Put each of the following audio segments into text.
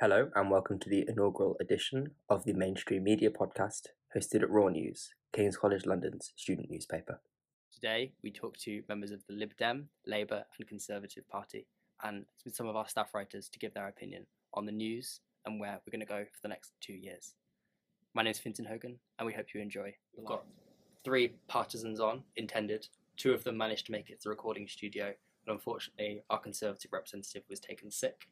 Hello, and welcome to the inaugural edition of the Mainstream Media Podcast, hosted at Roar News, King's College London's student newspaper. Today, we talk to members of the Lib Dem, Labour, and Conservative Party, and with some of our staff writers to give their opinion on the news and where we're going to go for the next two years. My name is Fintan Hogan, and we hope you enjoy. We've got three partisans on, intended. Two of them managed to make it to the recording studio, but unfortunately, our Conservative representative was taken sick.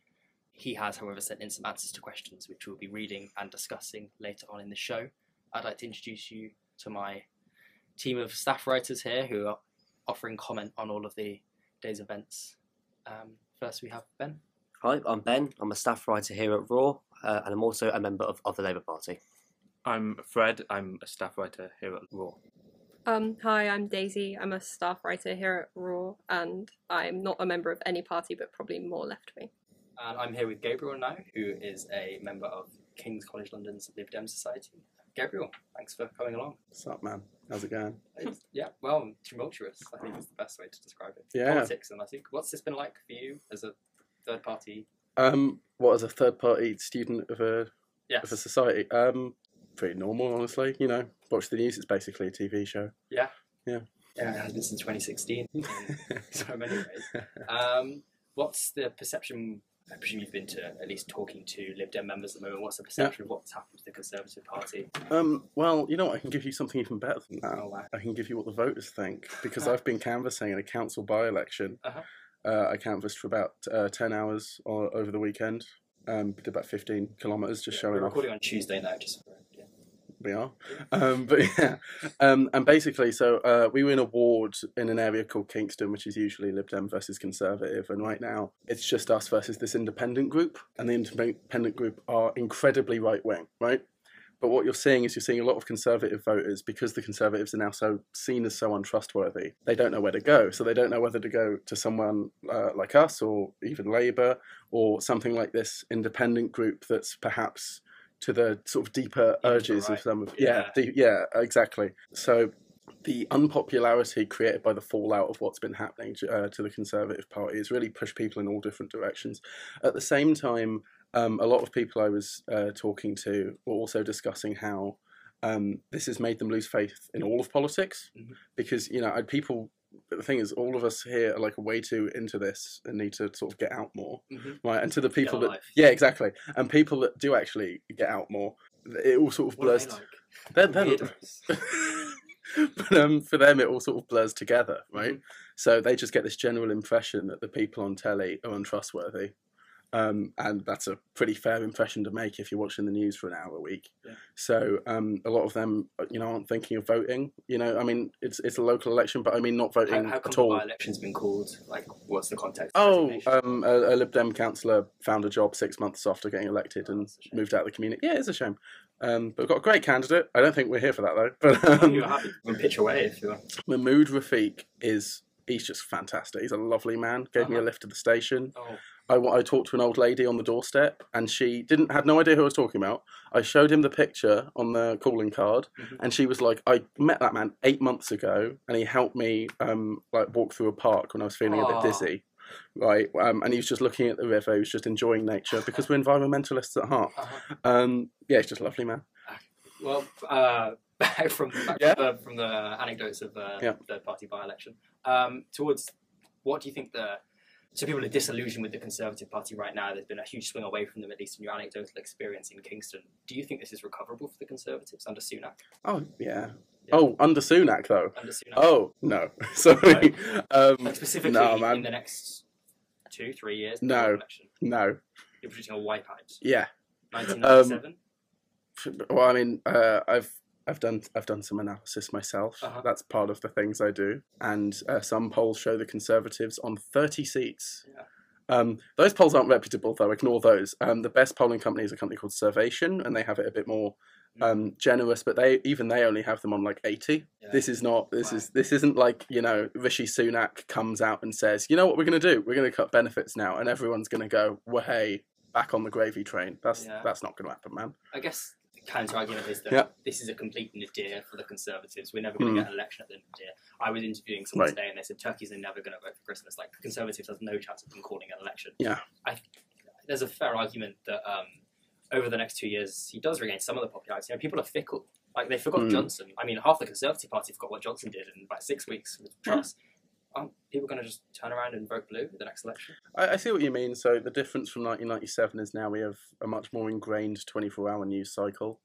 He has, however, sent in some answers to questions, which we'll be reading and discussing later on in the show. I'd like to introduce you to my team of staff writers here who are offering comment on all of the day's events. Um, first, we have Ben. Hi, I'm Ben. I'm a staff writer here at Roar, uh, and I'm also a member of, of the Labour Party. I'm Fred. I'm a staff writer here at Roar. Um, hi, I'm Daisy. I'm a staff writer here at Roar, and I'm not a member of any party, but probably more left wing. And I'm here with Gabriel now, who is a member of King's College London's Lib Dem Society. Gabriel, thanks for coming along. What's up, man? How's it going? It's- yeah, well, tumultuous, I think is the best way to describe it. Yeah. Politics, and I think, what's this been like for you as a third party? Um, what as a third party student of a Yes. of a society? Um, pretty normal, honestly. You know, watch the news. It's basically a TV show. Yeah. Yeah. Yeah, it has been since 2016 in so many ways. Um, what's the perception? I presume you've been to at least talking to Lib Dem members at the moment. What's the perception of what's happened to the Conservative Party? um, well, you know? I can give you something even better than that. Oh, wow. I can give you what the voters think because I've been canvassing in a council by-election. Uh-huh. Uh, I canvassed for about uh, ten hours o- over the weekend. Um, did about fifteen kilometres, just We're showing off. recording on Tuesday now, just for, yeah. We are. Um, but yeah, um, and basically, so uh, we win a ward in an area called Kingston, which is usually Lib Dem versus Conservative, and right now it's just us versus this independent group, and the independent group are incredibly right wing, right? But what you're seeing is you're seeing a lot of conservative voters because the conservatives are now so seen as so untrustworthy. They don't know where to go, so they don't know whether to go to someone uh, like us or even Labour or something like this independent group that's perhaps to the sort of deeper urges right. of some of yeah Yeah. deep, yeah exactly. So the unpopularity created by the fallout of what's been happening uh, to the Conservative Party has really pushed people in all different directions. At the same time, um, a lot of people I was uh, talking to were also discussing how um, this has made them lose faith in all of politics Mhm. because you know I- people. The thing is, all of us here are like way too into this and need to sort of get out more, Mhm. right? And to the people that, life. yeah, exactly, and people that do actually get out more, it all sort of What are blurs. like? They're, they're, but um, for them, it all sort of blurs together, right? Mhm. So they just get this general impression that the people on telly are untrustworthy. Um, and that's a pretty fair impression to make if you're watching the news for an hour a week. Yeah. So um, a lot of them, you know, aren't thinking of voting. You know, I mean, it's it's a local election, but I mean, not How, voting how come at all. by-election's been called? Like, what's the context? Oh, um, a, a Lib Dem councillor found a job six months after getting elected Oh, and that's a shame. moved out of the community. Yeah, it's a shame. Um, but we've got a great candidate. I don't think we're here for that though. But um, you're happy. You pitch away if you want. Mahmood Rafiq is he's just fantastic. He's a lovely man. Gave me a Uh-huh. lift to the station. Oh, I, I talked to an old lady on the doorstep, and she didn't had no idea who I was talking about. I showed him the picture on the calling card, Mhm. and she was like, "I met that man eight months ago, and he helped me um, like walk through a park when I was feeling a bit dizzy." Right, um, and he was just looking at the river. He was just enjoying nature because we're environmentalists at heart. uh-huh. Um, yeah, he's just a lovely man. Well, uh, back from back Yeah. from, the, from the anecdotes of the Yeah. third party by election, um, towards what do you think the so people are disillusioned with the Conservative Party right now. There's been a huge swing away from them, at least in your anecdotal experience in Kingston. Do you think this is recoverable for the Conservatives under Sunak? Oh yeah. Yeah. Oh, under Sunak though. Under Sunak, Oh no, sorry. Um, like specifically no, man. in the next two, three years. No. election, no. you're predicting a wipeout. Yeah. 1997. Well, I mean, uh, I've I've done I've done some analysis myself. Uh-huh. That's part of the things I do, and uh, some polls show the Conservatives on thirty seats. Yeah. Um, those polls aren't reputable, though. Ignore those. Um, the best polling company is a company called Survation, and they have it a bit more um, generous. But they even they only have them on like eighty. Yeah. This is not. This Wow. is this isn't like you know Rishi Sunak comes out and says, you know what we're going to do? We're going to cut benefits now, and everyone's going to go, well, hey, back on the gravy train. That's Yeah. that's not going to happen, man. I guess counter argument is that Yeah. this is a complete nadir for the Conservatives. We're never going to Mm. get an election at the nadir. I was interviewing someone Right. today and they said Turkeys are never going to vote for Christmas. Like the Conservatives has no chance of them calling an election. Yeah. I, there's a fair argument that um, over the next two years he does regain some of the popularity. You know, people are fickle. Like they forgot Mm. Johnson. I mean, half the Conservative Party forgot what Johnson did in about six weeks with. Truss. Aren't people going to just turn around and vote blue at the next election? I, I see what you mean. So the difference from 1997 is now we have a much more ingrained 24-hour news cycle,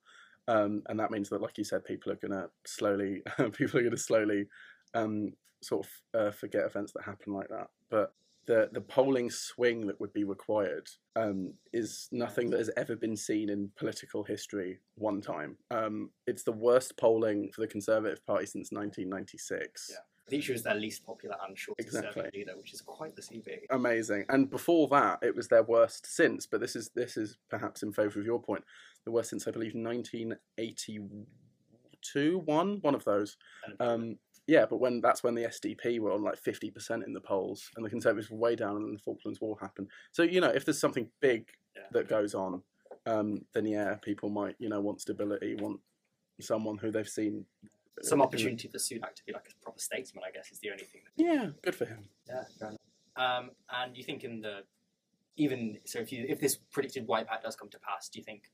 um, and that means that, like you said, people are going to slowly, people are going to slowly, um, sort of uh, forget events that happen like that. But the the polling swing that would be required um, is nothing that has ever been seen in political history. One time, um, it's the worst polling for the Conservative Party since 1996. Yeah. I think she was their least popular and shortest Exactly. serving leader, which is quite the deceiving. amazing. And before that, it was their worst since. But this is this is perhaps in favour of your point, the worst since I believe 1982, one one of those. Um, yeah, but when that's when the SDP were on like 50% in the polls, and the Conservatives were way down, and the Falklands War happened. So you know, if there's something big Yeah. that goes on, um, then yeah, people might you know want stability, want someone who they've seen. Some opportunity for Sunak to be like a proper statesman, I guess, is the only thing. Yeah, good for him. Yeah. Um, and you think in the even so, if you if this predicted white wipeout does come to pass, do you think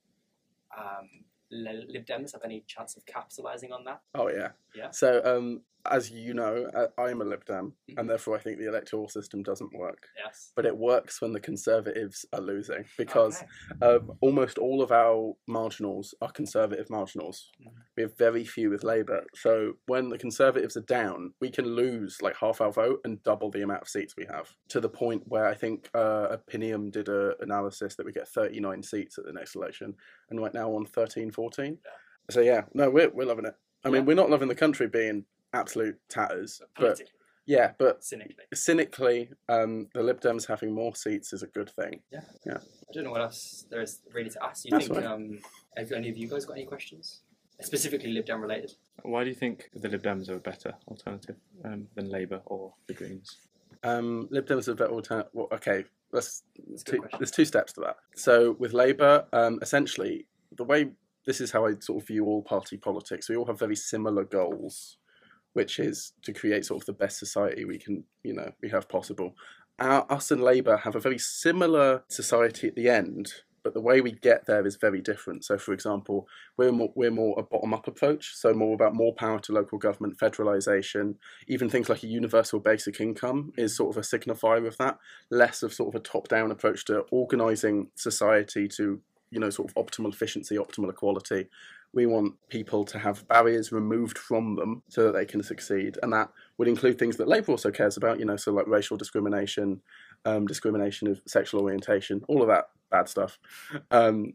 um, Lib Dems have any chance of capitalising on that? Oh yeah. Yeah. So um, as you know, uh, I'm a Lib Dem, Mhm. and therefore I think the electoral system doesn't work. Yes. But it works when the Conservatives are losing because Okay. um, almost all of our marginals are Conservative marginals. Mhm. We have very few with Labour. So when the Conservatives are down, we can lose like half our vote and double the amount of seats we have to the point where I think uh, Opinium did an analysis that we get 39 seats at the next election, and right now on 13, 14. Yeah. So yeah, no, we're we're loving it. I mean, Yeah. we're not loving the country being absolute tatters, But but yeah, but cynically, cynically, um, the Lib Dems having more seats is a good thing. Yeah, yeah. I don't know what else there is really to ask. You That's think right. um, have any of you guys got any questions, specifically Lib Dem related? Why do you think the Lib Dems are a better alternative um, than Labour or the Greens? Um, Lib Dems are a better alternative. Well, okay, let's That's two, there's two steps to that. So with Labour, um, essentially, the way this is how I sort of view all party politics. We all have very similar goals, which is to create sort of the best society we can, you know, we have possible. Our, us and Labour have a very similar society at the end, but the way we get there is very different. So, for example, we're more, we're more a bottom up approach, so more about more power to local government, federalisation, even things like a universal basic income is sort of a signifier of that less of sort of a top-down approach to organising society to you know sort of optimal efficiency, optimal equality. We want people to have barriers removed from them so that they can succeed, and that would include things that Labour also cares about. You know, so like racial discrimination, um, discrimination of sexual orientation, all of that bad stuff. Um,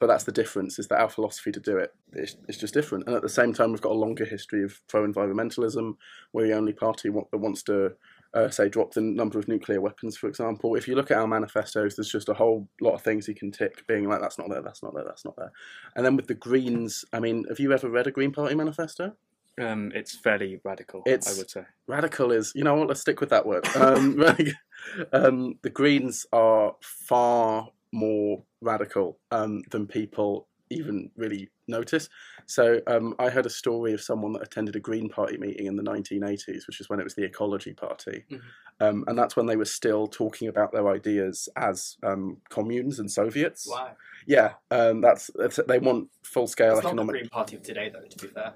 but that's the difference: is that our philosophy to do it is, is just different. And at the same time, we've got a longer history of pro-environmentalism. We're the only party that wants to uh, say drop the number of nuclear weapons, for example. If you look at our manifestos, there's just a whole lot of things you can tick, being like, that's not there, that's not there, that's not there. And then with the Greens, I mean, have you ever read a Green Party manifesto? Um, it's fairly radical, It's- I would say. Radical is, you know what, let's stick with that word. Um, um, the Greens are far more radical um, than people even really notice. So um, I heard a story of someone that attended a Green Party meeting in the 1980s, which is when it was the Ecology Party. Mhm. Um, and that's when they were still talking about their ideas as um, communes and Soviets. Wow, Yeah, um, that's, that's they want full scale it's not the economic. Green Party of today, though. To be fair,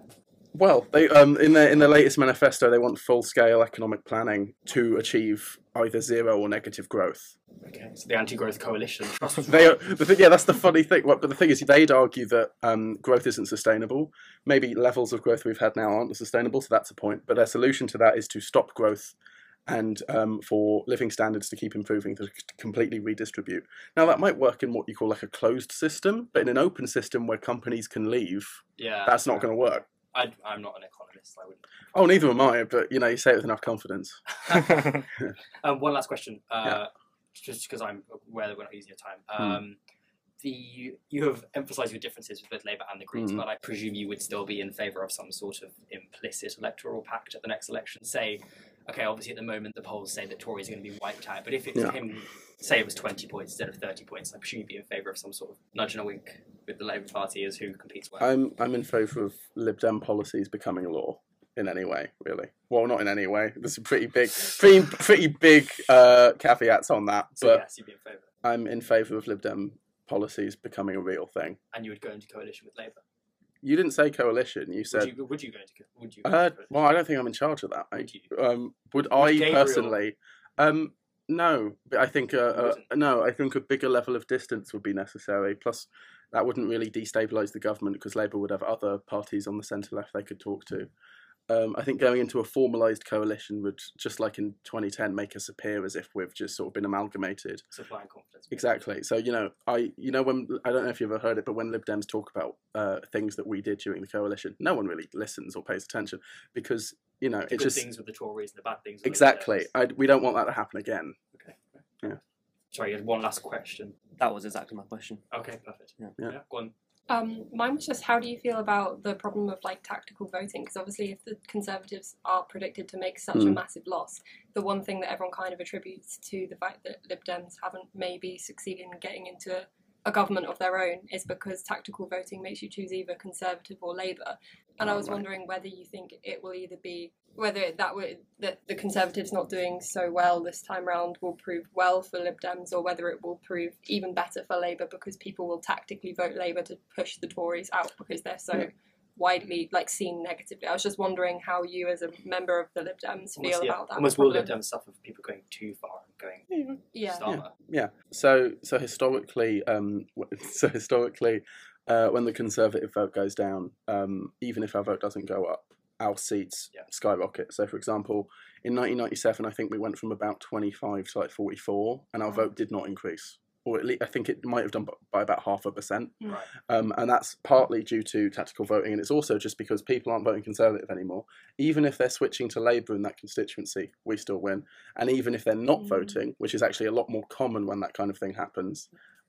Well, they um in their in their latest manifesto they want full scale economic planning to achieve either zero or negative growth. okay. So the anti-growth coalition. They are, the thing, yeah, that's the funny thing. Well, But the thing is, they'd argue that um, growth isn't sustainable. Maybe levels of growth we've had now aren't sustainable, so that's a point. But their solution to that is to stop growth and um, for living standards to keep improving, to completely redistribute. Now, that might work in what you call like a closed system, but in an open system where companies can leave, yeah, that's not going to work. I, I'm not an economist. I wouldn't. Oh, neither am I, but you know, you say it with enough confidence. Um, one last question, uh, Yeah. just because I'm aware that we're not using your time. Hmm. Um, the you have emphasised your differences with both Labour and the Greens, Mhm. but I presume you would still be in favour of some sort of implicit electoral pact at the next election. Say, okay, obviously at the moment the polls say that Tories are going to be wiped out, but if it Yeah. came, say it was twenty points instead of thirty points, I presume you'd be in favour of some sort of nudge and a wink with the Labour Party as who competes well. I'm I'm in favour of Lib Dem policies becoming law in any way, really. Well, not in any way. There's some pretty big, pretty pretty big uh, caveats on that. so But yes, you'd be in favour. I'm in favour of Lib Dem policies becoming a real thing. And you would go into coalition with Labour. You didn't say coalition. You said. Would you, would you go into would you? Uh, go into coalition? well, I don't think I'm in charge of that. Would Mate. you? Um, would I Gabriel- personally? Um, no, but I think uh, uh, no. I think a bigger level of distance would be necessary. Plus, that wouldn't really destabilise the government because Labour would have other parties on the centre left they could talk to. Um, I think going into a formalised coalition would, just like in 2010, make us appear as if we've just sort of been amalgamated. Supply and confidence. Exactly. So you know, I you know when I don't know if you've ever heard it, but when Lib Dems talk about uh, things that we did during the coalition, no one really listens or pays attention because you know The it good just things with the Tories and the bad things. With exactly. I, we don't want that to happen again. Okay. Yeah. Sorry, you had one last question. That was exactly my question. Okay, perfect. Yeah. Yeah. Go on. Um, mine was just how do you feel about the problem of like tactical voting? Because obviously, if the Conservatives are predicted to make such a Mm. massive loss, the one thing that everyone kind of attributes to the fact that Lib Dems haven't maybe succeeded in getting into a government of their own is because tactical voting makes you choose either Conservative or Labour. And I Oh, was wondering whether you think it will either be whether that would that the Conservatives not doing so well this time round will prove well for Lib Dems, or whether it will prove even better for Labour because people will tactically vote Labour to push the Tories out because they're so Yeah. Widely like seen negatively. I was just wondering how you, as a member of the Lib Dems, feel Almost, yeah, about that. almost will Lib problem. Dems suffer for people going too far and going Yeah. starter. Yeah. So so historically, um, so historically, uh, when the Conservative vote goes down, um, even if our vote doesn't go up, our seats Yeah. skyrocket. So, for example, in 1997, I think we went from about 25 to like 44, and our Wow. vote did not increase. Or at least I think it might have done by about half a percent. Mm. Right. Um, and that's partly due to tactical voting, and it's also just because people aren't voting Conservative anymore. Even if they're switching to Labour in that constituency, we still win. And even if they're not Mm. voting, which is actually a lot more common when that kind of thing happens,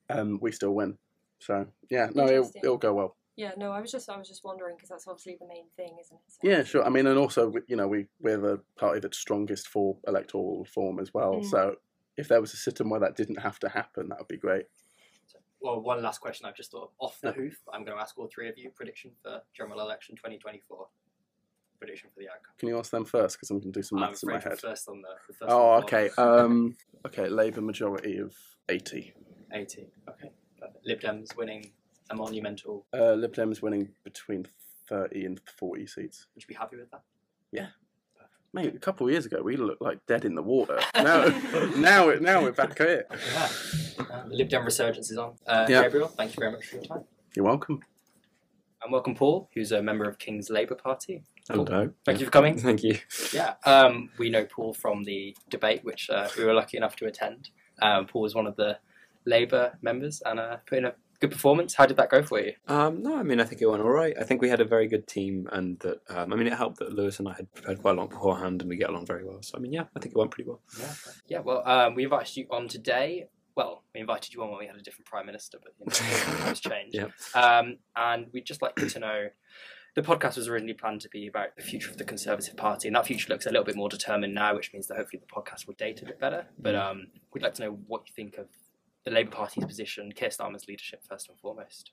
um, we still win. So yeah, no, it'll, it'll go well. Yeah, no, I was just I was just wondering because that's obviously the main thing, isn't it? So- Yeah, sure. I mean, and also you know we we're the party that's strongest for electoral reform as well. Mm. So if there was a system where that didn't have to happen, that would be great. Well, one last question I've just thought of off the Yeah. hoof. I'm going to ask all three of you prediction for general election 2024. Prediction for the outcome. Can you ask them first? Because I'm going to do some maths in my head. first on the, the first Oh, okay. Um, okay. Labour majority of eighty. 80. Okay. Perfect. Lib Dems winning a monumental. Uh, Lib Dems winning between thirty and forty seats. Would you be happy with that? Mate, a couple of years ago we looked like dead in the water. Now, now, now we're back here. Yeah. Uh, the Lib Dem resurgence is on. Uh, Yeah. Gabriel, thank you very much for your time. You're welcome. And welcome, Paul, who's a member of King's Labour Party. Hello. Thank you for coming. Thank you. Yeah, um, we know Paul from the debate, which uh, we were lucky enough to attend. Um, Paul was one of the Labour members and uh, put in a good performance. How did that go for you? Um, no, I mean, I think it went all right. I think we had a very good team, and that um, I mean, it helped that Lewis and I had prepared quite a lot beforehand, and we get along very well. So, I mean, yeah, I think it went pretty well. Yeah, yeah. Well, um, we invited you on today. Well, we invited you on when we had a different prime minister, but you know, that was changed. Yeah. Um, and we'd just like you to know. The podcast was originally planned to be about the future of the Conservative Party, and that future looks a little bit more determined now, which means that hopefully the podcast will date a bit better. But um, we'd like to know what you think of the Labour Party's position, Keir Starmer's leadership, first and foremost.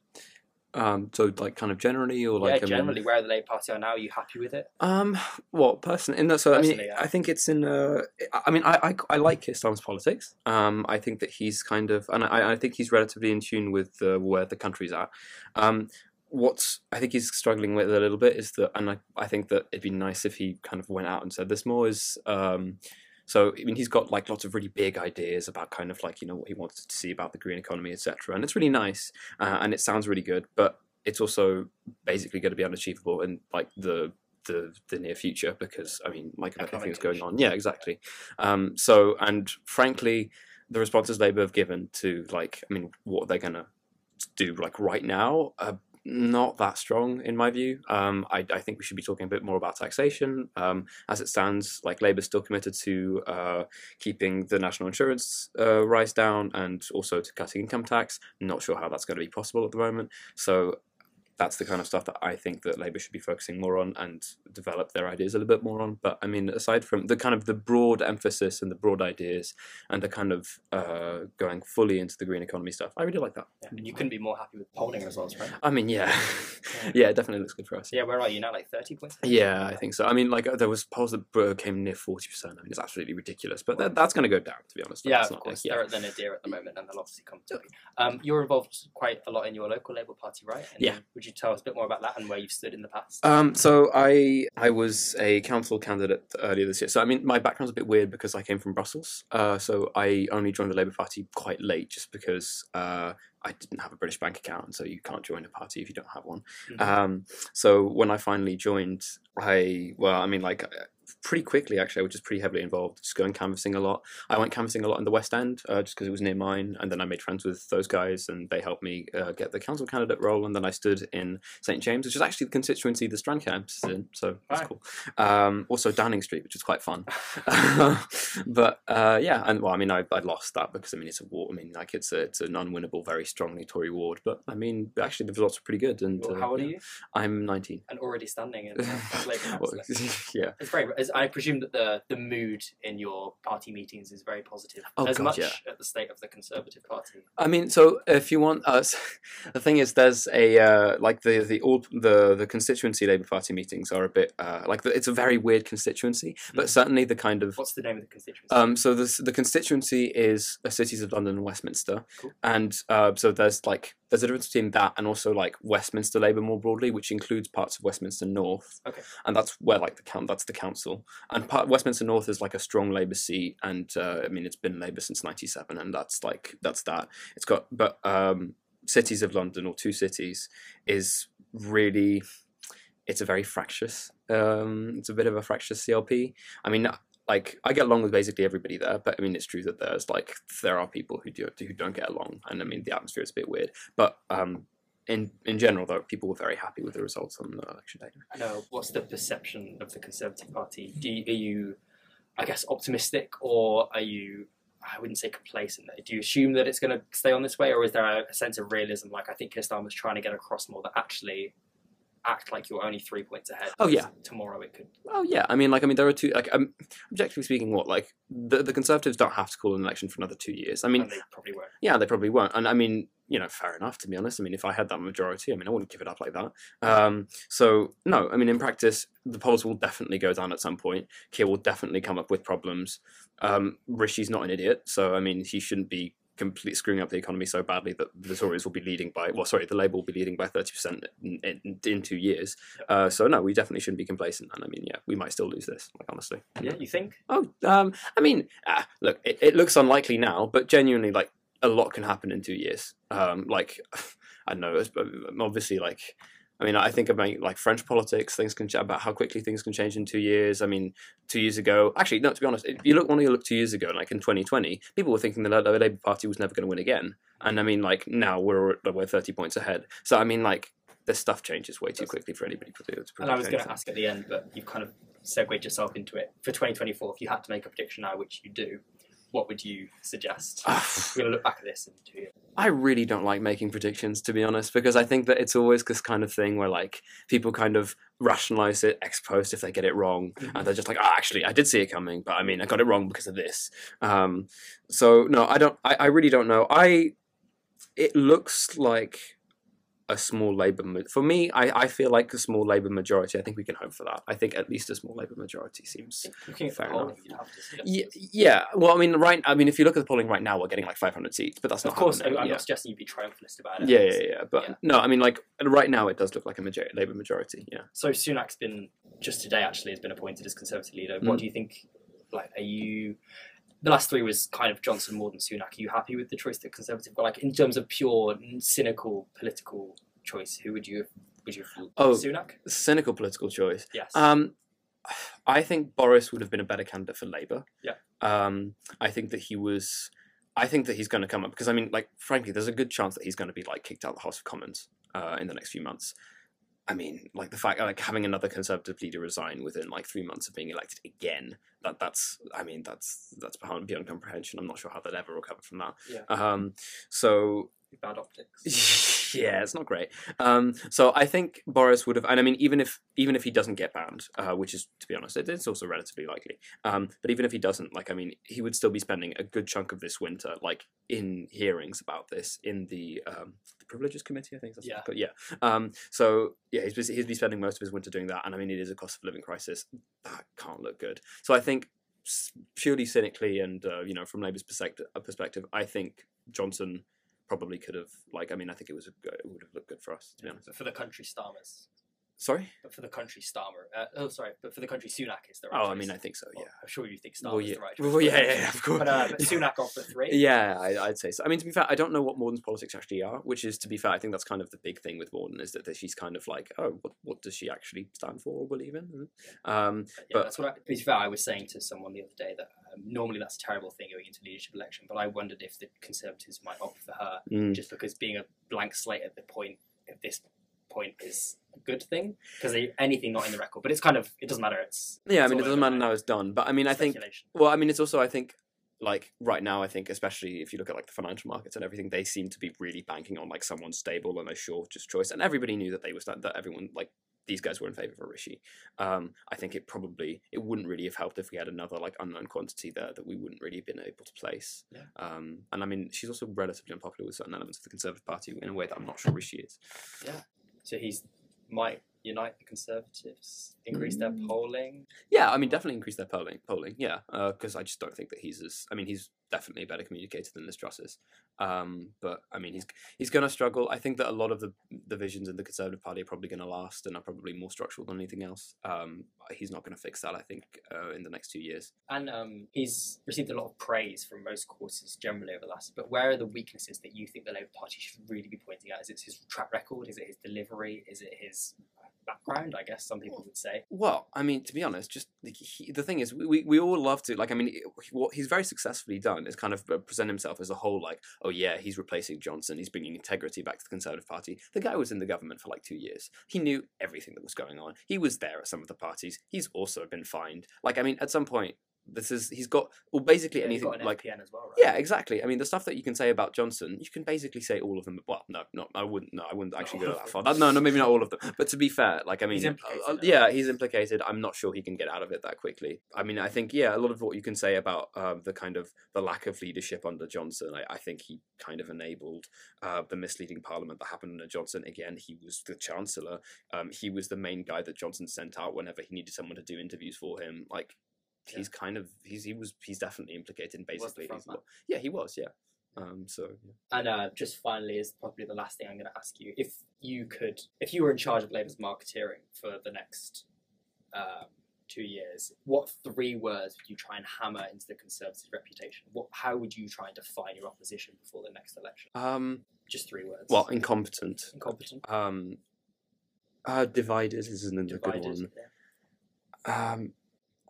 Um, so, like, kind of generally, or like, yeah, I mean- generally, where the Labour Party are now, are you happy with it? Um, well, personally, in that, so I mean, yeah. I think it's in. Uh, I mean, I, I, I like Keir Starmer's politics. Um, I think that he's kind of, and I, I think he's relatively in tune with uh, where the country's at. Um, what's I think he's struggling with a little bit is that, and I, I think that it'd be nice if he kind of went out and said this more. Is um, so I mean, he's got like lots of really big ideas about kind of like you know what he wants to see about the green economy, etc. And it's really nice, uh, and it sounds really good, but it's also basically going to be unachievable in like the the the near future because I mean, like everything's going on. Yeah, exactly. Um, so and frankly, the responses Labour have given to like, I mean, what they're going to do like right now. Uh, not that strong in my view. Um, I, I think we should be talking a bit more about taxation. Um, as it stands, like Labour's still committed to uh, keeping the national insurance uh, rise down and also to cutting income tax. Not sure how that's going to be possible at the moment. So that's the kind of stuff that I think that Labour should be focusing more on and develop their ideas a little bit more on. But I mean, aside from the kind of the broad emphasis and the broad ideas and the kind of uh, going fully into the green economy stuff, I really like that. Yeah, and you couldn't be more happy with polling results, right? I mean, yeah, yeah, it definitely looks good for us. Yeah, where are you now? Like thirty points. Yeah, I think so. I mean, like uh, there was polls that came near forty percent. I mean, it's absolutely ridiculous, but that, that's going to go down, to be honest. Yeah, That's of not course. like- They're at the nadir at the moment, and they'll obviously come to it. Um, you're involved quite a lot in your local Labour Party, right? And Yeah. Would you tell us a bit more about that and where you've stood in the past? Um, so I I was a council candidate earlier this year. So I mean, my background's a bit weird because I came from Brussels. Uh, so I only joined the Labour Party quite late, just because uh, I didn't have a British bank account, so you can't join a party if you don't have one. Mhm. Um, so when I finally joined, I well, I mean, like pretty quickly actually, I was just pretty heavily involved, just going canvassing a lot. I went canvassing a lot in the West End, uh, just because it was near mine, and then I made friends with those guys, and they helped me uh, get the council candidate role, and then I stood in St James, which is actually the constituency the Strand campus is in, so that's cool. Um, also Downing Street, which is quite fun. but uh, yeah, and well, I mean, I, I lost that because I mean it's a war. I mean, like it's a it's an unwinnable, very strongly Tory ward. But I mean, actually, the results are pretty good. And Well, uh, how old are you? I'm 19. And already standing in Well, yeah. It's very. It's, I presume that the the mood in your party meetings is very positive. Oh, As God, much yeah. at the state of the Conservative Party. I mean, so if you want, uh, the thing is, there's a uh, like the the all the the constituency Labour Party meetings are a bit uh, like the, it's a very weird constituency, but certainly the kind of What's the name of the constituency? Um, so the the constituency is uh, cities of London and Westminster, Cool. and uh, so there's like there's a difference between that and also like Westminster Labour more broadly, which includes parts of Westminster North. Okay. And that's where like the count that's the council, and part Westminster North is like a strong Labour seat, and uh, I mean it's been Labour since '97, and that's like that's that. It's got but um, cities of London or two cities is really it's a very fractious. Um, it's a bit of a fractious CLP. I mean, like I get along with basically everybody there, but I mean it's true that there's like there are people who do who don't get along, and I mean the atmosphere is a bit weird. But um, in in general, though, people were very happy with the results on the election day. No, what's the perception of the Conservative Party? Do you, are you, I guess, optimistic or are you? I wouldn't say complacent. Do you assume that it's going to stay on this way, or is there a, sense of realism? Like I think Keir was trying to get across more that actually act like you're only three points ahead. Oh, yeah. tomorrow it could. Oh yeah, I mean, like I mean, there are two. Like, um, objectively speaking, what like the the Conservatives don't have to call an election for another two years. I mean, and they probably won't. Yeah, they probably won't. And I mean, you know, fair enough, to be honest. I mean, if I had that majority, I mean, I wouldn't give it up like that. Um, so, no, I mean, in practice, the polls will definitely go down at some point. Keir will definitely come up with problems. Um, Rishi's not an idiot. So, I mean, he shouldn't be complete screwing up the economy so badly that the Tories will be leading by, well, sorry, the Labour will be leading by 30% in, in, in two years. Uh, so, no, we definitely shouldn't be complacent. And I mean, yeah, we might still lose this, like, honestly. Yeah, you think? Oh, um, I mean, ah, look, it, it looks unlikely now, but genuinely, like a lot can happen in two years. Um, like, I don't know, it's- obviously, like, I mean, I think about like French politics, things can about how quickly things can change in two years. I mean, two years ago, actually, no, to be honest, if you look, when you look two years ago, like in 2020, people were thinking the Labour Party was never going to win again, and I mean, like now we're we're 30 points ahead. So I mean, like, this stuff changes way too quickly for anybody to do. And I was going to ask at the end, but you've kind of segued yourself into it. For 2024, if you had to make a prediction now, which you do, what would you suggest? We're going to look back at this in two years. I really don't like making predictions, to be honest, because I think that it's always this kind of thing where like people kind of rationalize it ex post if they get it wrong, and they're just like, "Oh, actually, I did see it coming, but I mean, I got it wrong because of this." Um, so no, I don't. I, I really don't know. I it looks like a small Labour. ma- For me, I, I feel like a small Labour majority. I think we can hope for that. I think at least a small Labour majority seems Looking Fair enough. you'd have to suggest yeah, yeah. Well, I mean, right. I mean, if you look at the polling right now, we're getting like 500 seats, but that's not Of course, happening. I'm yeah. not suggesting you be triumphalist about it. Yeah, yeah, yeah. But Yeah. no, I mean, like right now, it does look like a major- Labour majority. Yeah. So Sunak's been just today actually has been appointed as Conservative leader. Mm. What do you think? Like, are you? The last three was kind of Johnson more than Sunak. Are you happy with the choice that Conservative got? Like in terms of pure cynical political choice, who would you have? Would you Oh. Sunak? Cynical political choice. Yes. Um, I think Boris would have been a better candidate for Labour. Yeah. Um, I think that he was. I think that he's going to come up because I mean, like, frankly, there's a good chance that he's going to be like kicked out of the House of Commons uh, in the next few months. I mean, like the fact like having another Conservative leader resign within like three months of being elected again. That that's. I mean, that's that's beyond beyond comprehension. I'm not sure how they'd ever recover from that. Yeah. Um, so Bad optics. yeah, it's not great. Um, so I think Boris would have, and I mean, even if even if he doesn't get banned, uh, which is to be honest, it, it's also relatively likely. Um, but even if he doesn't, like, I mean, he would still be spending a good chunk of this winter, like, in hearings about this in the um, the Privileges Committee, I think. That's Yeah. called. yeah. Um, so yeah, he's he'd be spending most of his winter doing that, and I mean, it is a cost of living crisis that can't look good. So I think purely cynically and uh, you know from Labour's perspective, I think Johnson probably could have like I mean I think it was a, it would have looked good for us to be honest. For the country Starmers. Sorry. But for the country Starmer. Uh, oh, sorry. But for the country Sunak is the right Oh, I mean I think so. Well, Yeah. I'm sure you think Starmer's Well, yeah. the right choice. Well, yeah, yeah, yeah, of course. But, uh, but Sunak on for three. Yeah, I, I'd say so. I mean, to be fair, I don't know what Mordaunt's politics actually are, which is, to be fair, I think that's kind of the big thing with Mordaunt is that, that she's kind of like, oh, what, what does she actually stand for or believe in? Um, Yeah, But- that's what I, to be fair, I was saying to someone the other day that um, normally that's a terrible thing going into leadership election, but I wondered if the Conservatives might opt for her mm. just because being a blank slate at the point at this point is a good thing because anything not in the record, but it's kind of it doesn't matter. It's Yeah, I mean, it doesn't matter now it's done, but I mean, I think. Well, I mean, it's also I think like right now, I think especially if you look at like the financial markets and everything, they seem to be really banking on like someone stable and a sure just choice, and everybody knew that they was that, that everyone like these guys were in favor of Rishi. Um, I think it probably it wouldn't really have helped if we had another like unknown quantity there that we wouldn't really have been able to place. Yeah. Um, and I mean, she's also relatively unpopular with certain elements of the Conservative Party in a way that I'm not sure Rishi is. So he's might unite the Conservatives, increase their Mm. polling. Yeah, I mean, definitely increase their polling. Polling, yeah, because I just don't think that he's as. I mean, he's definitely a better communicator than Liz Truss is. Um, but I mean, he's he's going to struggle. I think that a lot of the divisions in the Conservative Party are probably going to last and are probably more structural than anything else. Um, he's not going to fix that. I think uh, in the next two years. And um, he's received a lot of praise from most courses generally over the last. But where are the weaknesses that you think the Labour Party should really be pointing at? Is it his track record? Is it his delivery? Is it his background? I guess some people would say. Well, I mean, to be honest, just like, he, the thing is, we, we, all love to like. I mean, it- what he's very successfully done is kind of uh, present himself as a whole, like, oh yeah, he's replacing Johnson, he's bringing integrity back to the Conservative Party. The guy was in the government for like two years. He knew everything that was going on. He was there at some of the parties. He's also been fined. Like, I mean, at some point, this is he's got well, basically Yeah, anything like. FPN as well, right? Yeah, exactly. I mean, the stuff that you can say about Johnson, you can basically say all of them. Well, no, no, I wouldn't. No, I wouldn't actually go that far. That, no, no, maybe not all of them. But to be fair, like I mean, He's uh, uh, yeah, he's implicated. I'm not sure he can get out of it that quickly. I mean, I think yeah, a lot of what you can say about um, the kind of the lack of leadership under Johnson, I, I think he kind of enabled uh, the misleading Parliament that happened under Johnson. Again, he was the Chancellor. Um, he was the main guy that Johnson sent out whenever he needed someone to do interviews for him. Like. Yeah. He's kind of he's he was he's definitely implicated in He basically front these man. lo- yeah he was yeah um so yeah. And uh, just finally, is probably the last thing I'm going to ask you. If you could, if you were in charge of Labour's marketeering for the next um, two years, what three words would you try and hammer into the Conservative reputation? What, how would you try and define your opposition before the next election? um Just three words. well incompetent incompetent, um uh divided isn't a good one yeah. um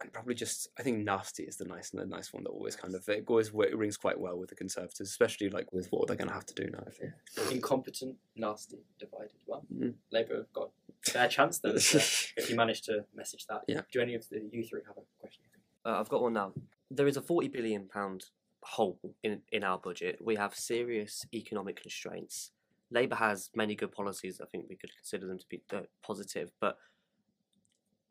and probably just I think nasty is the nice the nice one that always kind of it always wa- rings quite well with the conservatives especially like with what they're going to have to do now I think Incompetent, nasty, divided. Well, Mm. Labour have got their chance then if, if you manage to message that. Yeah. Do any of the you three have a question? Uh, I've got one now. There is a forty billion pound hole in in our budget. We have serious economic constraints. Labour has many good policies. I think we could consider them to be uh, positive, but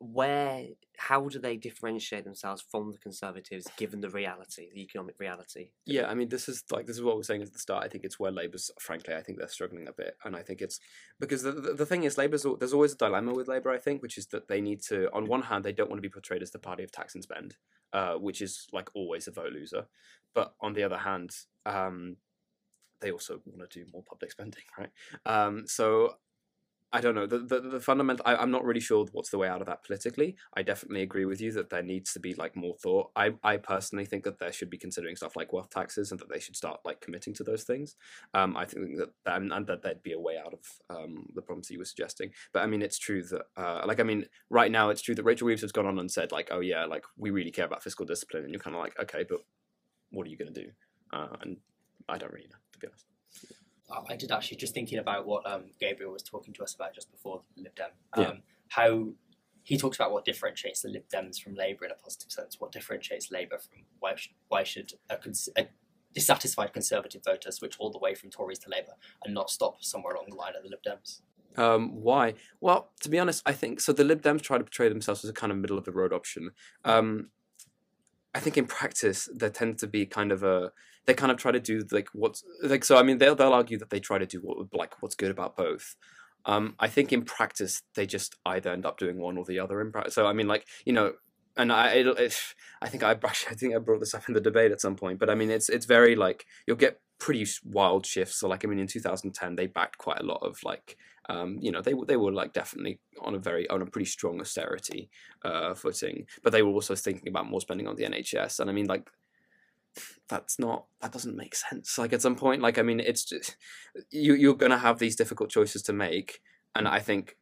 where how do they differentiate themselves from the Conservatives given the reality, the economic reality? Yeah, I mean, this is like this is what we we're saying at the start. I think it's where Labour's, frankly, I think they're struggling a bit, and I think it's because the the, the thing is, Labour's there's always a dilemma with Labour. I think, which is that they need to, on one hand, they don't want to be portrayed as the party of tax and spend, uh, which is like always a vote loser, but on the other hand, um, they also want to do more public spending, right? Um, so. I don't know. The the, the fundamental. I, I'm not really sure what's the way out of that politically. I definitely agree with you that there needs to be like more thought. I I personally think that there should be considering stuff like wealth taxes and that they should start like committing to those things. Um, I think that and, and that there'd be a way out of um the problems that you were suggesting. But I mean, it's true that uh like I mean, right now it's true that Rachel Reeves has gone on and said like, oh yeah, like we really care about fiscal discipline, and you're kind of like, okay, but what are you going to do? Uh, and I don't really know to be honest. I- I did actually just thinking about what um, Gabriel was talking to us about just before the Lib Dem. Yeah. Um, How he talks about what differentiates the Lib Dems from Labour in a positive sense. What differentiates Labour from why should, why should a, cons- a dissatisfied Conservative voters switch all the way from Tories to Labour and not stop somewhere along the line at the Lib Dems? Um, why? Well, to be honest, I think so. The Lib Dems try to portray themselves as a kind of middle of the road option. Um, I think in practice there tends to be kind of a they kind of try to do like what's like so. I mean, they'll they'll argue that they try to do what like what's good about both. Um, I think in practice they just either end up doing one or the other. In practice, so I mean, like you know, and I it, it, I think I I think I brought this up in the debate at some point, but I mean, it's it's very like you'll get pretty wild shifts. So like I mean, in 2010 they backed quite a lot of like um, you know, they they were like definitely on a very on a pretty strong austerity uh, footing, but they were also thinking about more spending on the NHS. And I mean, like that's not that doesn't make sense. Like at some point, like I mean, it's just you you're gonna have these difficult choices to make, and I think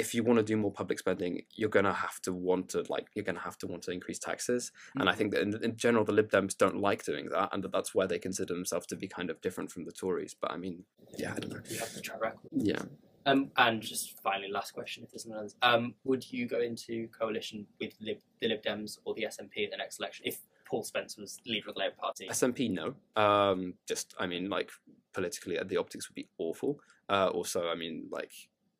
if you want to do more public spending, you're gonna have to want to like you're gonna have to want to increase taxes. Mm-hmm. And I think that in, in, general, the Lib Dems don't like doing that, and that that's where they consider themselves to be kind of different from the Tories. But I mean, yeah, I don't know. You have the track record. Yeah. Um, and just finally, last question, if there's none others. Um, would you go into coalition with Lib, the Lib Dems or the SNP at the next election if Paul Spence was leader of the Labour Party? SNP, no. Um, just, I mean, like politically, the optics would be awful. Uh, also, I mean, like,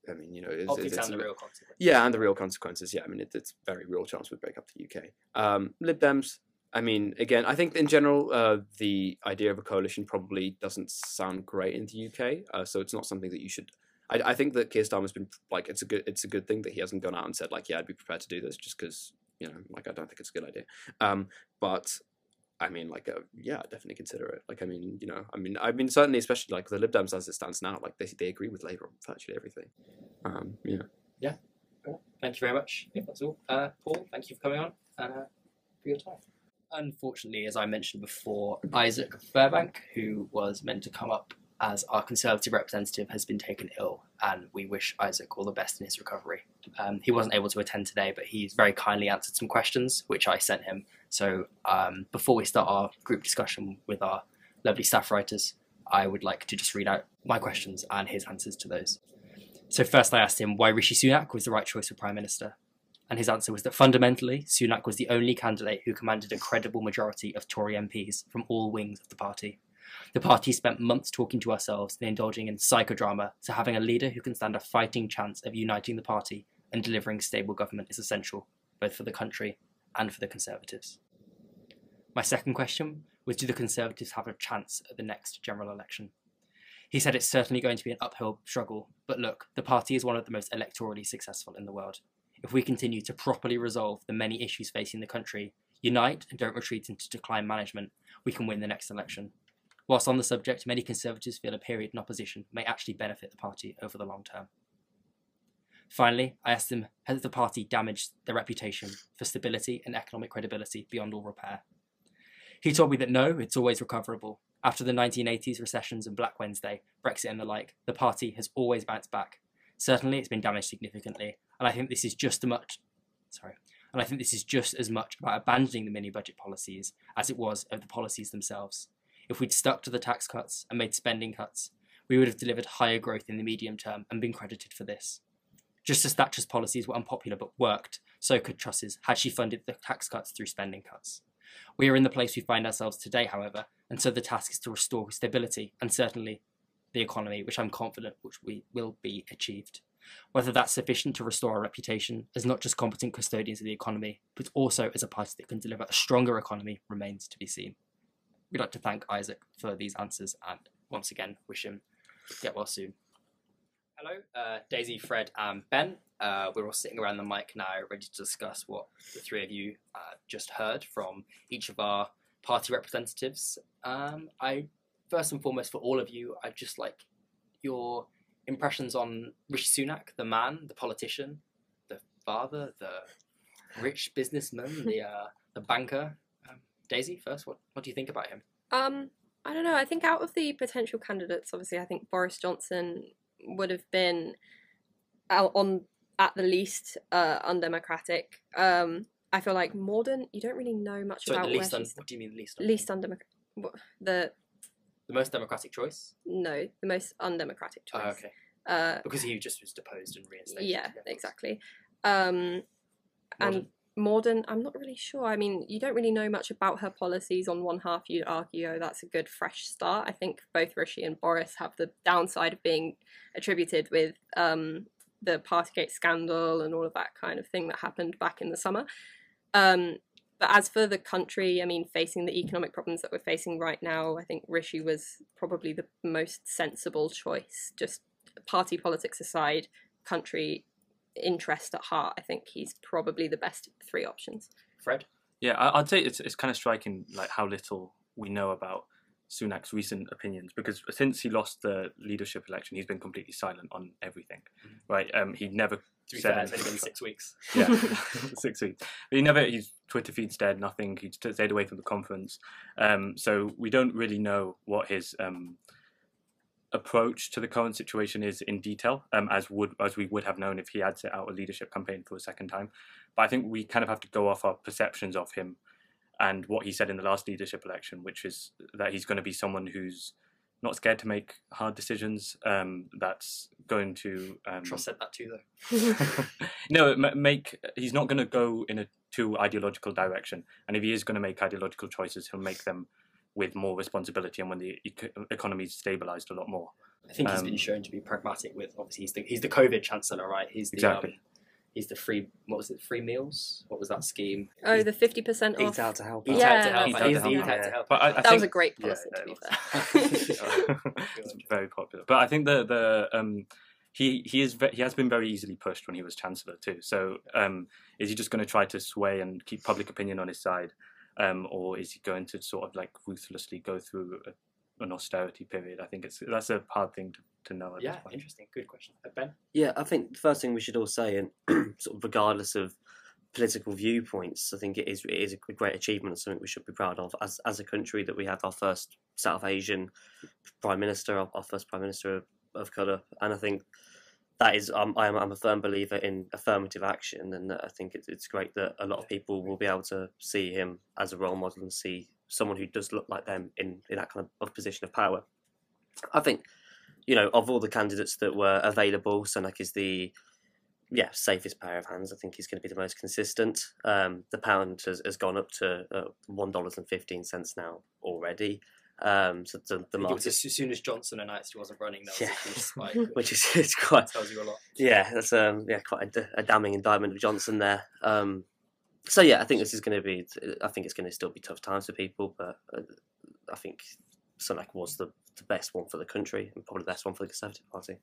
I mean, you know, it's, optics it's, and the real consequences. Yeah, and the real consequences. Yeah, I mean, it, it's very real chance would break up the UK. Um, Lib Dems. I mean, again, I think in general, uh, the idea of a coalition probably doesn't sound great in the UK. Uh, so it's not something that you should I, I think that Keir Starmer's been like it's a good it's a good thing that he hasn't gone out and said like yeah I'd be prepared to do this just because you know like I don't think it's a good idea. Um, but I mean like uh, yeah definitely consider it. Like I mean you know I mean I mean certainly especially like the Lib Dems as it stands now like they they agree with Labour on virtually everything. Um, yeah. Yeah. Thank you very much. If that's all. Uh, Paul, thank you for coming on and uh, for your time. Unfortunately, as I mentioned before, Isaac Fairbank, who was meant to come up as our Conservative representative has been taken ill, and we wish Isaac all the best in his recovery. Um, he wasn't able to attend today, but he's very kindly answered some questions which I sent him. So um, before we start our group discussion with our lovely staff writers, I would like to just read out my questions and his answers to those. So first, I asked him why Rishi Sunak was the right choice for Prime Minister. And his answer was that fundamentally, Sunak was the only candidate who commanded a credible majority of Tory MPs from all wings of the party. The party spent months talking to ourselves and indulging in psychodrama, so having a leader who can stand a fighting chance of uniting the party and delivering stable government is essential, both for the country and for the Conservatives. My second question was Do the Conservatives have a chance at the next general election? He said it's certainly going to be an uphill struggle, but look, the party is one of the most electorally successful in the world. If we continue to properly resolve the many issues facing the country, unite and don't retreat into decline management, we can win the next election. Whilst on the subject, many Conservatives feel a period in opposition may actually benefit the party over the long term. Finally, I asked him has the party damaged their reputation for stability and economic credibility beyond all repair? He told me that no, it's always recoverable. After the 1980s recessions and Black Wednesday, Brexit and the like, the party has always bounced back. Certainly, it's been damaged significantly, and I think this is just as much. Sorry, and I think this is just as much about abandoning the mini budget policies as it was of the policies themselves. If we'd stuck to the tax cuts and made spending cuts, we would have delivered higher growth in the medium term and been credited for this. Just as Thatcher's policies were unpopular but worked, so could Truss's had she funded the tax cuts through spending cuts. We are in the place we find ourselves today, however, and so the task is to restore stability and certainly the economy, which I'm confident which we will be achieved. Whether that's sufficient to restore our reputation as not just competent custodians of the economy, but also as a party that can deliver a stronger economy remains to be seen we'd like to thank Isaac for these answers and once again wish him get well soon. Hello, uh, Daisy, Fred, and Ben. Uh, we're all sitting around the mic now, ready to discuss what the three of you uh, just heard from each of our party representatives. Um, I first and foremost, for all of you, I'd just like your impressions on Rishi Sunak, the man, the politician, the father, the rich businessman, the uh, the banker, Daisy, first, what, what do you think about him? Um, I don't know. I think out of the potential candidates, obviously, I think Boris Johnson would have been out on at the least uh, undemocratic. Um, I feel like Mordaunt, you don't really know much so about the least un- what do you mean the least? least undemocratic. The the most democratic choice? no, the most undemocratic choice. Oh, okay. Uh, Because he just was deposed and reinstated. yeah, exactly. Um, and Mordaunt, I'm not really sure. I mean, you don't really know much about her policies. On one half, you'd argue, oh, that's a good fresh start. I think both Rishi and Boris have the downside of being attributed with um, the Partygate scandal and all of that kind of thing that happened back in the summer. Um, but as for the country, I mean, facing the economic problems that we're facing right now, I think Rishi was probably the most sensible choice. Just party politics aside, country interest at heart, I think he's probably the best of the three options. Fred? Yeah, I, I'd say it's it's kind of striking like how little we know about Sunak's recent opinions because since he lost the leadership election, he's been completely silent on everything. Right? Um, he never To be said fair, it's anything only been six weeks. yeah, six weeks. But he never, his Twitter feed stayed nothing. He stayed away from the conference. Um, so we don't really know what his um, approach to the current situation is in detail, um, as would as we would have known if he had set out a leadership campaign for a second time. But I think we kind of have to go off our perceptions of him and what he said in the last leadership election, which is that he's going to be someone who's not scared to make hard decisions. Um, that's going to um, Truss said that too, though. no, make he's not going to go in a too ideological direction, and if he is going to make ideological choices, he'll make them with more responsibility and when the eco- economy's stabilized a lot more. I think he's Um, been shown to be pragmatic with. Obviously, he's the he's the COVID chancellor, right? He's the Exactly. um, he's the free. What was it? Free meals? What was that scheme? Oh, the 50% Eat out to help. Eat. Yeah, out to help. Eat out. out He's to help eat out out. to help. But I, I that think was a great Yeah, policy, that to be fair. it's very popular. But I think the the um, he he is ve- he has been very easily pushed when he was chancellor too. So um, is he just going to try to sway and keep public opinion on his side, um, or is he going to sort of like ruthlessly go through a, an austerity period? I think it's that's a hard thing to, to know. At Yeah, this point. interesting. Good question. Uh, Ben? Yeah, I think the first thing we should all say, and sort of regardless of political viewpoints, I think it is it is a great achievement and something we should be proud of as as a country that we had our first South Asian prime minister, our, our first prime minister of, of colour, and I think that is um, I'm I'm a firm believer in affirmative action, and I think it's it's great that a lot of people will be able to see him as a role model and see someone who does look like them in in that kind of, position of power. I think you know, of all the candidates that were available, Sunak is the yeah safest pair of hands. I think he's going to be the most consistent. Um, the pound has, has gone up to uh, one dollars and fifteen cents now already. Um, so the, the market, as soon as Johnson announced he wasn't running, that was Yeah. a huge spike. which is it's quite tells you a lot. yeah, that's um yeah quite a damning indictment of Johnson there. Um, so yeah, I think this is going to be. I think it's going to still be tough times for people, but uh, I think Sunak was the, the best one for the country and probably the best one for the Conservative Party.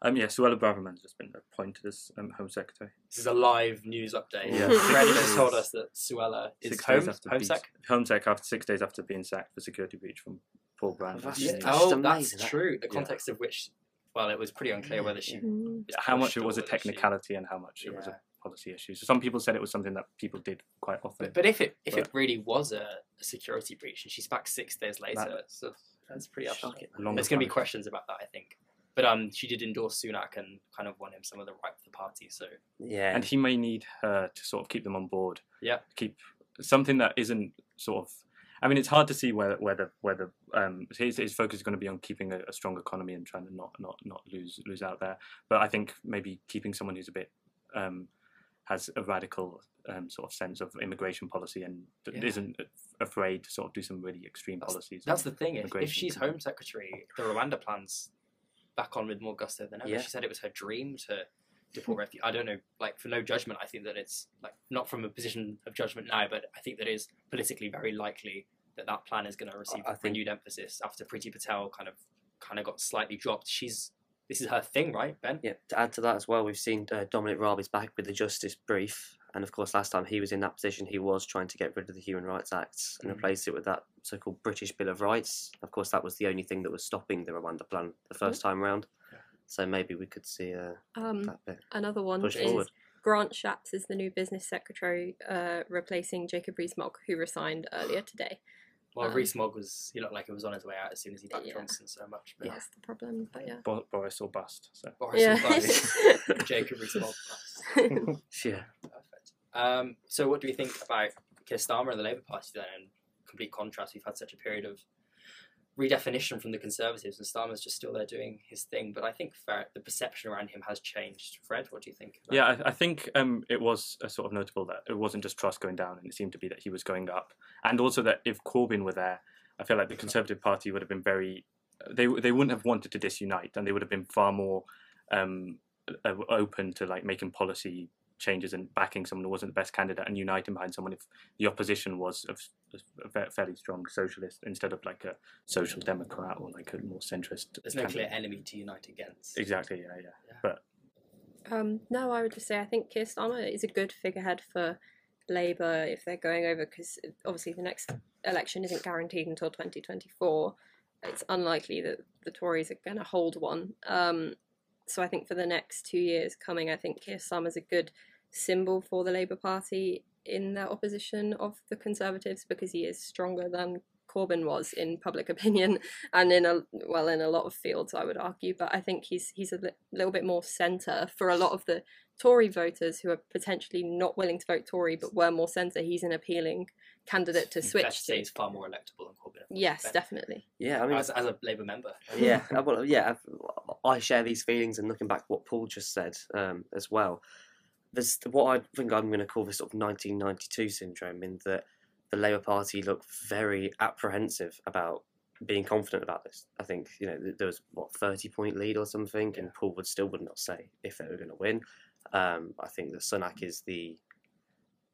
Um, yeah, Suella Braverman's just been appointed as um, Home Secretary. This is a live news update. Yeah. Fred just told us that Suella is Six home, days after home being- sec. Home Sec after six days after being sacked for security breach from Paul Brown. That's Yeah. just Oh, amazing, that's that- true. The Yeah. context of which, well, it was pretty unclear whether she. Mm. how much it was a whether she- technicality and how much it was a policy issue. So some people said it was something that people did quite often. But, but if it if it really was a, a security breach and she's back six days later, That- so that's pretty upsetting. Shocking. Longer There's going to be questions about that, I think. But um, she did endorse Sunak and kind of won him some of the right for the party. So Yeah, and he may need her to sort of keep them on board. Yeah. Keep something that isn't sort of. I mean, it's hard to see whether whether whether um, his, his focus is going to be on keeping a, a strong economy and trying to not not not lose lose out there. But I think maybe keeping someone who's a bit um, has a radical um, sort of sense of immigration policy and Yeah. isn't afraid to sort of do some really extreme policies. that's the thing. If, if she's Home Secretary, the Rwanda plans back on with more gusto than ever. Yeah. She said it was her dream to deport refugees. I don't know, like for no judgment, I think that it's like not from a position of judgment now, but I think that it is politically very likely that that plan is going to receive I think- renewed emphasis after Priti Patel kind of kind of got slightly dropped. She's this is her thing, right, Ben? Yeah, to add to that as well, we've seen uh, Dominic Raab is back with the Justice Brief, and of course, last time he was in that position, he was trying to get rid of the Human Rights Act and Mhm. replace it with that so-called British Bill of Rights. Of course, that was the only thing that was stopping the Rwanda plan the 1st time round. Yeah. So maybe we could see uh, Um, that bit another one push is forward. Grant Shapps is the new business secretary, uh, replacing Jacob Rees-Mogg, who resigned earlier today. Well, Um, Rees-Mogg was he looked like he was on his way out as soon as he backed Yeah. Johnson so much. But That's the problem, but yeah. Bo- Boris or bust. So Boris Yeah. Johnson, Jacob Rees-Mogg. bust. Yeah. Um, so, what do we think about Keir Starmer and the Labour Party then? In complete contrast, we've had such a period of redefinition from the Conservatives, and Starmer's just still there doing his thing. But I think the perception around him has changed. Fred, what do you think? Yeah, I, I think um, it was a sort of notable that it wasn't just Truss going down, and it seemed to be that he was going up, and also that if Corbyn were there, I feel like the Conservative Party would have been very, they they wouldn't have wanted to disunite, and they would have been far more um, uh, open to like making policy changes and backing someone who wasn't the best candidate and uniting behind someone if the opposition was of a fairly strong socialist instead of like a social democrat or like a more centrist. There's no clear enemy to unite against. Exactly. Yeah. Yeah. Yeah. But Um, no, I would just say I think Keir Starmer is a good figurehead for Labour if they're going over because obviously the next election isn't guaranteed until 2024. It's unlikely that the Tories are going to hold one. Um, so I think for the next two years coming, I think Keir Starmer's a good symbol for the Labour Party in their opposition of the Conservatives because he is stronger than Corbyn was in public opinion and in a well in a lot of fields I would argue but I think he's he's a li- little bit more centre for a lot of the Tory voters who are potentially not willing to vote Tory but were more centre he's an appealing candidate to Fair switch to say he's far more electable than Corbyn. yes Ben? definitely Yeah, I mean, as, as a Labour member. yeah, uh, well, yeah, I've- I share these feelings, and looking back what Paul just said um, as well, there's what I think I'm going to call this sort of 1992 syndrome, in that the Labour Party looked very apprehensive about being confident about this. I think you know there was what 30 point lead or something, and Paul would still would not say if they were going to win. Um, I think that Sunak is the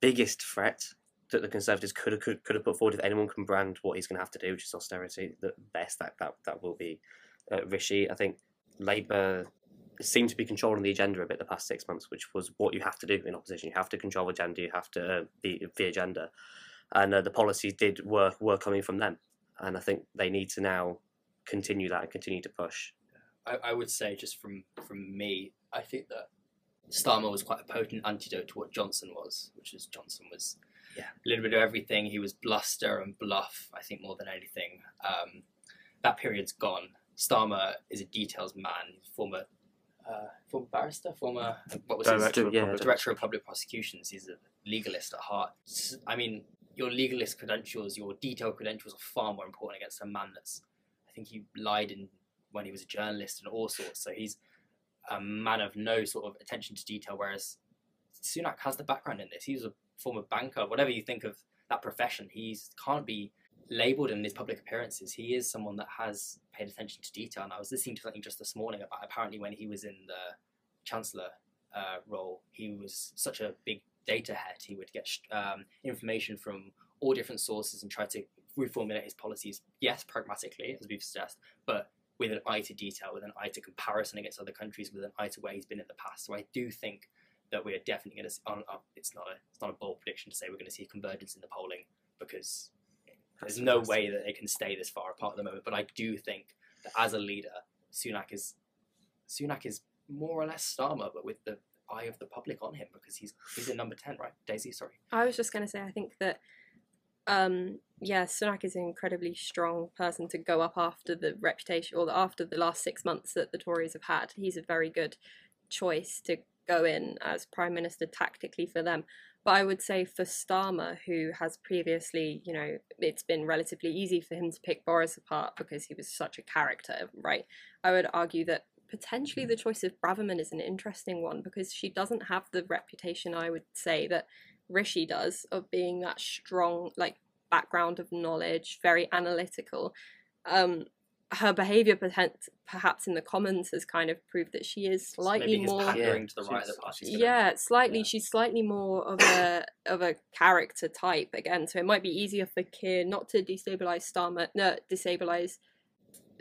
biggest threat that the Conservatives could have could, could have put forward. If anyone can brand what he's going to have to do, which is austerity, the best that that that will be uh, Rishi. I think Labour seemed to be controlling the agenda a bit the past six months, which was what you have to do in opposition. You have to control agenda. You have to uh, be the agenda, and uh, the policies did work were coming from them. And I think they need to now continue that and continue to push. I, I would say just from from me, I think that Starmer was quite a potent antidote to what Johnson was, which is Johnson was Yeah. a little bit of everything. He was bluster and bluff, I think, more than anything. Um, that period's gone. Starmer is a details man, former uh, former barrister, former what was his Director of yeah, Public- director of public prosecutions. He's a legalist at heart. I mean, your legalist credentials, your detailed credentials are far more important against a man that's. I think he lied in when he was a journalist and all sorts. So he's a man of no sort of attention to detail. Whereas Sunak has the background in this. He was a former banker. Whatever you think of that profession, he can't be labelled in his public appearances. He is someone that has paid attention to detail. And I was listening to something just this morning about apparently when he was in the chancellor uh, role, he was such a big data head. He would get um, information from all different sources and try to reformulate his policies. Yes, pragmatically, as we've discussed, but with an eye to detail, with an eye to comparison against other countries, with an eye to where he's been in the past. So I do think that we are definitely going to. It's not a it's not a bold prediction to say we're going to see convergence in the polling because there's no way that they can stay this far apart at the moment. But I do think that as a leader, Sunak is Sunak is more or less Starmer, but with the eye of the public on him because he's he's in number ten, right? Daisy, sorry. I was just going to say, I think that, um, yeah, Sunak is an incredibly strong person to go up after the reputation or after the last six months that the Tories have had. He's a very good choice to go in as Prime Minister tactically for them. But I would say for Starmer, who has previously, you know, it's been relatively easy for him to pick Boris apart because he was such a character, right? I would argue that potentially the choice of Braverman is an interesting one because she doesn't have the reputation, I would say, that Rishi does of being that strong, like background of knowledge, very analytical. Um, her behaviour perhaps, perhaps in the Commons has kind of proved that she is slightly Maybe his more. pandering to the right of the She's- party. Yeah, slightly. yeah. She's slightly more of a of a character type again, so it might be easier for Keir not to destabilize Starmer, no, destabilize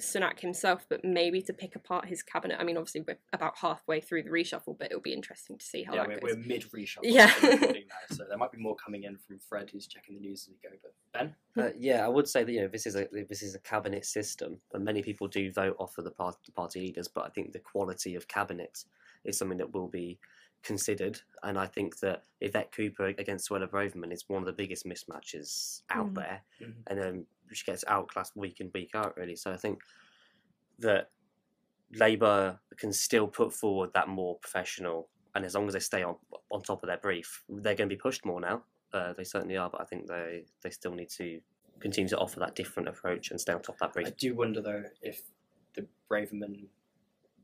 Sunak himself, but maybe to pick apart his cabinet. I mean, obviously we're about halfway through the reshuffle, but it'll be interesting to see how yeah, that we're, goes. we're mid reshuffle. Yeah. now, so there might be more coming in from Fred, who's checking the news as we go. But Ben, Uh, yeah, I would say that you know this is a this is a cabinet system, and many people do vote off of the party, the party leaders. But I think the quality of cabinet is something that will be considered, and I think that Yvette Cooper against Suella Braverman is one of the biggest mismatches out Mhm. there, Mhm. and then she gets outclassed week in week out really. So I think that Labour can still put forward that more professional, and as long as they stay on on top of their brief, they're going to be pushed more now. Uh, they certainly are, but I think they they still need to continue to offer that different approach and stay on top of that brief. I do wonder though if the Braverman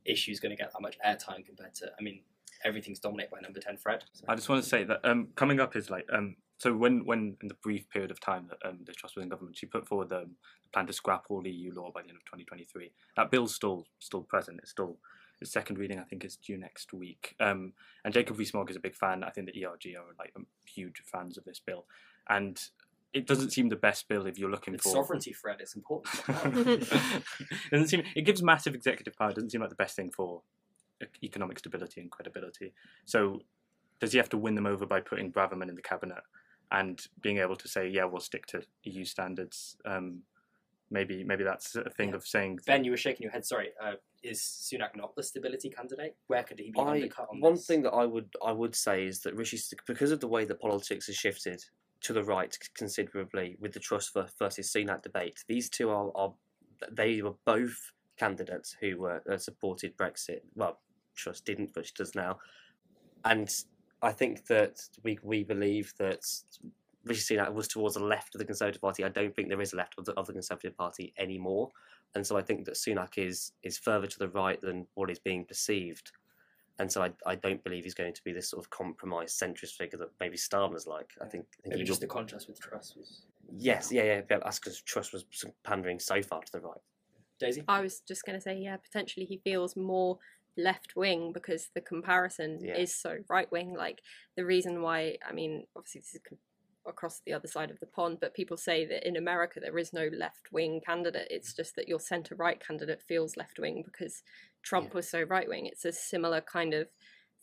issue is going to get that much airtime compared to. I mean, everything's dominated by number ten Fred. So. I just want to say that um, coming up is like um, so when when in the brief period of time that um, the Truss was in government, she put forward the plan to scrap all EU law by the end of 2023. That bill's still still present. It's still its second reading. I think is due next week. Um, and Jacob Rees-Mogg is a big fan. I think the ERG are like um, huge fans of this bill, and it doesn't seem the best bill if you're looking It's for sovereignty, Fred. It's important. it doesn't seem it gives massive executive power. It doesn't seem like the best thing for economic stability and credibility. So does he have to win them over by putting Braverman in the cabinet and being able to say, yeah, we'll stick to EU standards? Um, maybe maybe that's a thing Yeah. of saying ben, you were shaking your head. Sorry. Uh, is Sunak not the stability candidate? Where could he be I, undercut on one this? thing that I would I would say is that Rishi, because of the way that politics has shifted to the right considerably with the Truss ver- versus Sunak debate, these two are, are they were both candidates who were uh, supported Brexit. Well, Truss didn't, but she does now, and I think that we we believe that. Rishi Sunak was towards the left of the Conservative Party. I don't think there is a left of the, of the Conservative Party anymore, and so I think that Sunak is is further to the right than what is being perceived and so I, I don't believe he's going to be this sort of compromised centrist figure that maybe Starmer's like. I think, I think Maybe just will- the contrast with Truss was yes, yeah, yeah. but That's because Truss was pandering so far to the right. Daisy. I was just going to say, yeah, potentially he feels more left wing because the comparison Yeah. is so right wing. Like the reason why, I mean, obviously this is across the other side of the pond, but people say that in America there is no left wing candidate. It's just that your centre right candidate feels left wing because Trump Yeah. was so right wing. It's a similar kind of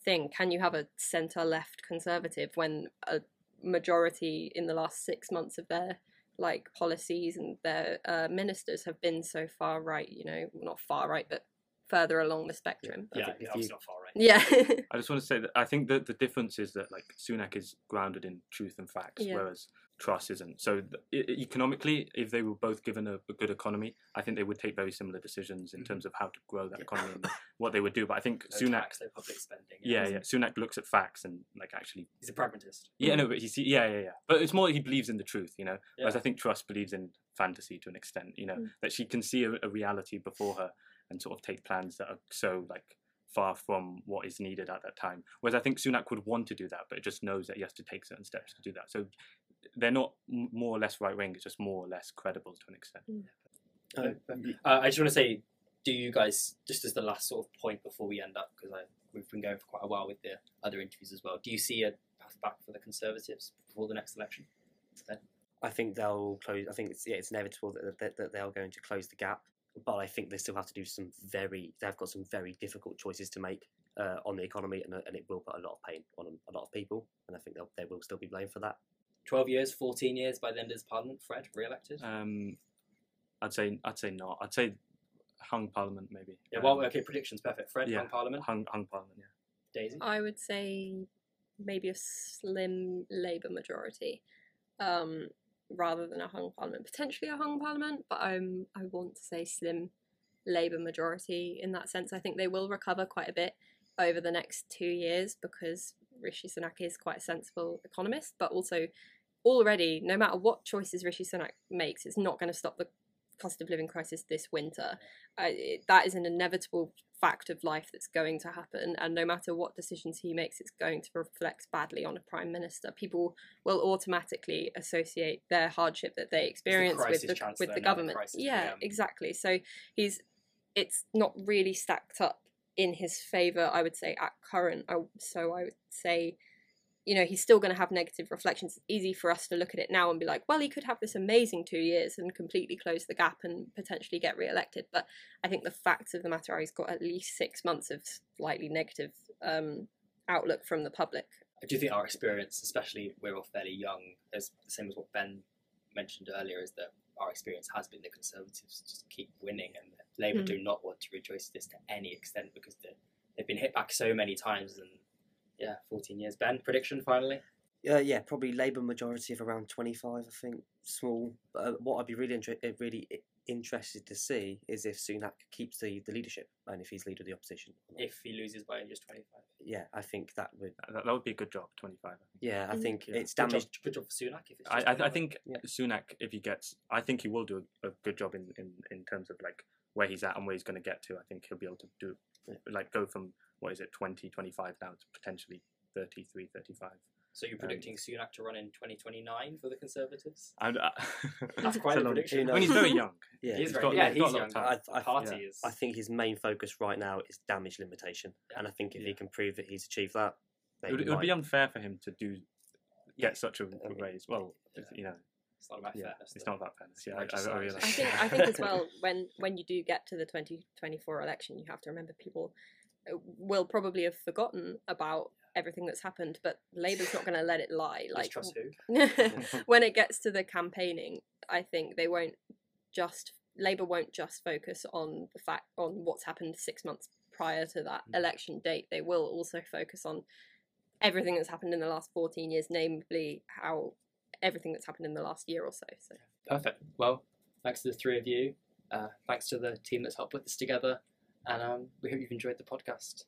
thing. Can you have a centre left conservative when a majority in the last six months of their like policies and their uh, ministers have been so far right, you know, not far right, but further along the spectrum. I Yeah, think you- not far right. Yeah. I just want to say that I think that the difference is that like Sunak is grounded in truth and facts, Yeah. whereas Truss isn't. So th- economically, if they were both given a, a good economy, I think they would take very similar decisions in Mhm. terms of how to grow that Yeah. economy and what they would do. But I think No Sunak, tax, no public spending. yeah, yeah, Sunak looks at facts and like actually, He's a pragmatist. yeah, no, but he's yeah, yeah, yeah. But it's more that he believes in the truth, you know. Whereas I think Truss believes in fantasy to an extent, you know, Mm. that she can see a, a reality before her and sort of take plans that are so like far from what is needed at that time. Whereas I think Sunak would want to do that, but it just knows that he has to take certain steps to do that. So they're not m- more or less right wing; it's just more or less credible to an extent. Uh, uh, I just want to say, do you guys, just as the last sort of point before we end up, because we've been going for quite a while with the other interviews as well, do you see a path back for the Conservatives before the next election? I think they'll close. I think it's yeah, it's inevitable that, that, that they are going to close the gap. But I think they still have to do some very. They've got some very difficult choices to make uh, on the economy, and, and it will put a lot of pain on a lot of people. And I think they'll, they will still be blamed for that. 12 years, 14 years by the end of this parliament, Fred, re elected? Um, I'd say I'd say not. I'd say hung parliament maybe. yeah, well, Um, okay, predictions, perfect. Fred, yeah. on parliament. hung hung parliament. Yeah. Daisy? I would say maybe a slim Labour majority, um, rather than a hung parliament. Potentially a hung parliament, but I'm I want to say slim Labour majority in that sense. I think they will recover quite a bit over the next two years because Rishi Sunak is quite a sensible economist, but also already, no matter what choices Rishi Sunak makes, it's not going to stop the cost of living crisis this winter. I, it, that is an inevitable fact of life that's going to happen, and no matter what decisions he makes, it's going to reflect badly on a prime minister. People will automatically associate their hardship that they experience with the with the not the government. crisis Yeah, exactly. So he's it's not really stacked up in his favor, I would say, at current. I, so I would say you know, he's still going to have negative reflections. It's easy for us to look at it now and be like, well, he could have this amazing two years and completely close the gap and potentially get re-elected. But I think the facts of the matter are he's got at least six months of slightly negative um, outlook from the public. I do think our experience, especially we're all fairly young, as the same as what Ben mentioned earlier, is that our experience has been the Conservatives just keep winning, and Labour Mm. do not want to rejoice this to any extent because they've been hit back so many times. And yeah, 14 years. Ben, prediction finally. Uh, yeah, probably Labour majority of around twenty five. I think small. But uh, what I'd be really interested, really interested to see is if Sunak keeps the, the leadership and if he's leader of the opposition. If he loses by just 25. yeah, I think that would. That, that would be a good job. Twenty five. Yeah, I Mhm. think Yeah. it's Good job, damaged. good job for Sunak if it's I, I, I think Yeah. Sunak, if he gets, I think he will do a, a good job in, in, in terms of like where he's at and where he's going to get to. I think he'll be able to do like go from what is it 20, 25 now to potentially 33, 35. So you're predicting Sunak to run in 2029 for the Conservatives? And, uh, That's quite a long- prediction. I mean, he's very young. Yeah, He is he's very, got- yeah, he's got he's a lot young. of time. I- I- party yeah. is. I think his main focus right now is damage limitation, Yeah. and I think if he can prove that he's achieved that, It would, it would be unfair for him to do Yeah. get such a, a mean, raise. Well, yeah. you know, It's not about yeah, fairness. it's though. not about fairness. Yeah, I, I, I I think I think as well when when you do get to the 2024 election, you have to remember people will probably have forgotten about everything that's happened, but Labour's not going to let it lie. Like Truss who? when it gets to the campaigning, I think they won't just Labour won't just focus on the fact on what's happened six months prior to that Mm. election date. They will also focus on everything that's happened in the last 14 years, namely how everything that's happened in the last year or so. So Perfect. Well, thanks to the three of you. Uh, thanks to the team that's helped put this together. And um, we hope you've enjoyed the podcast.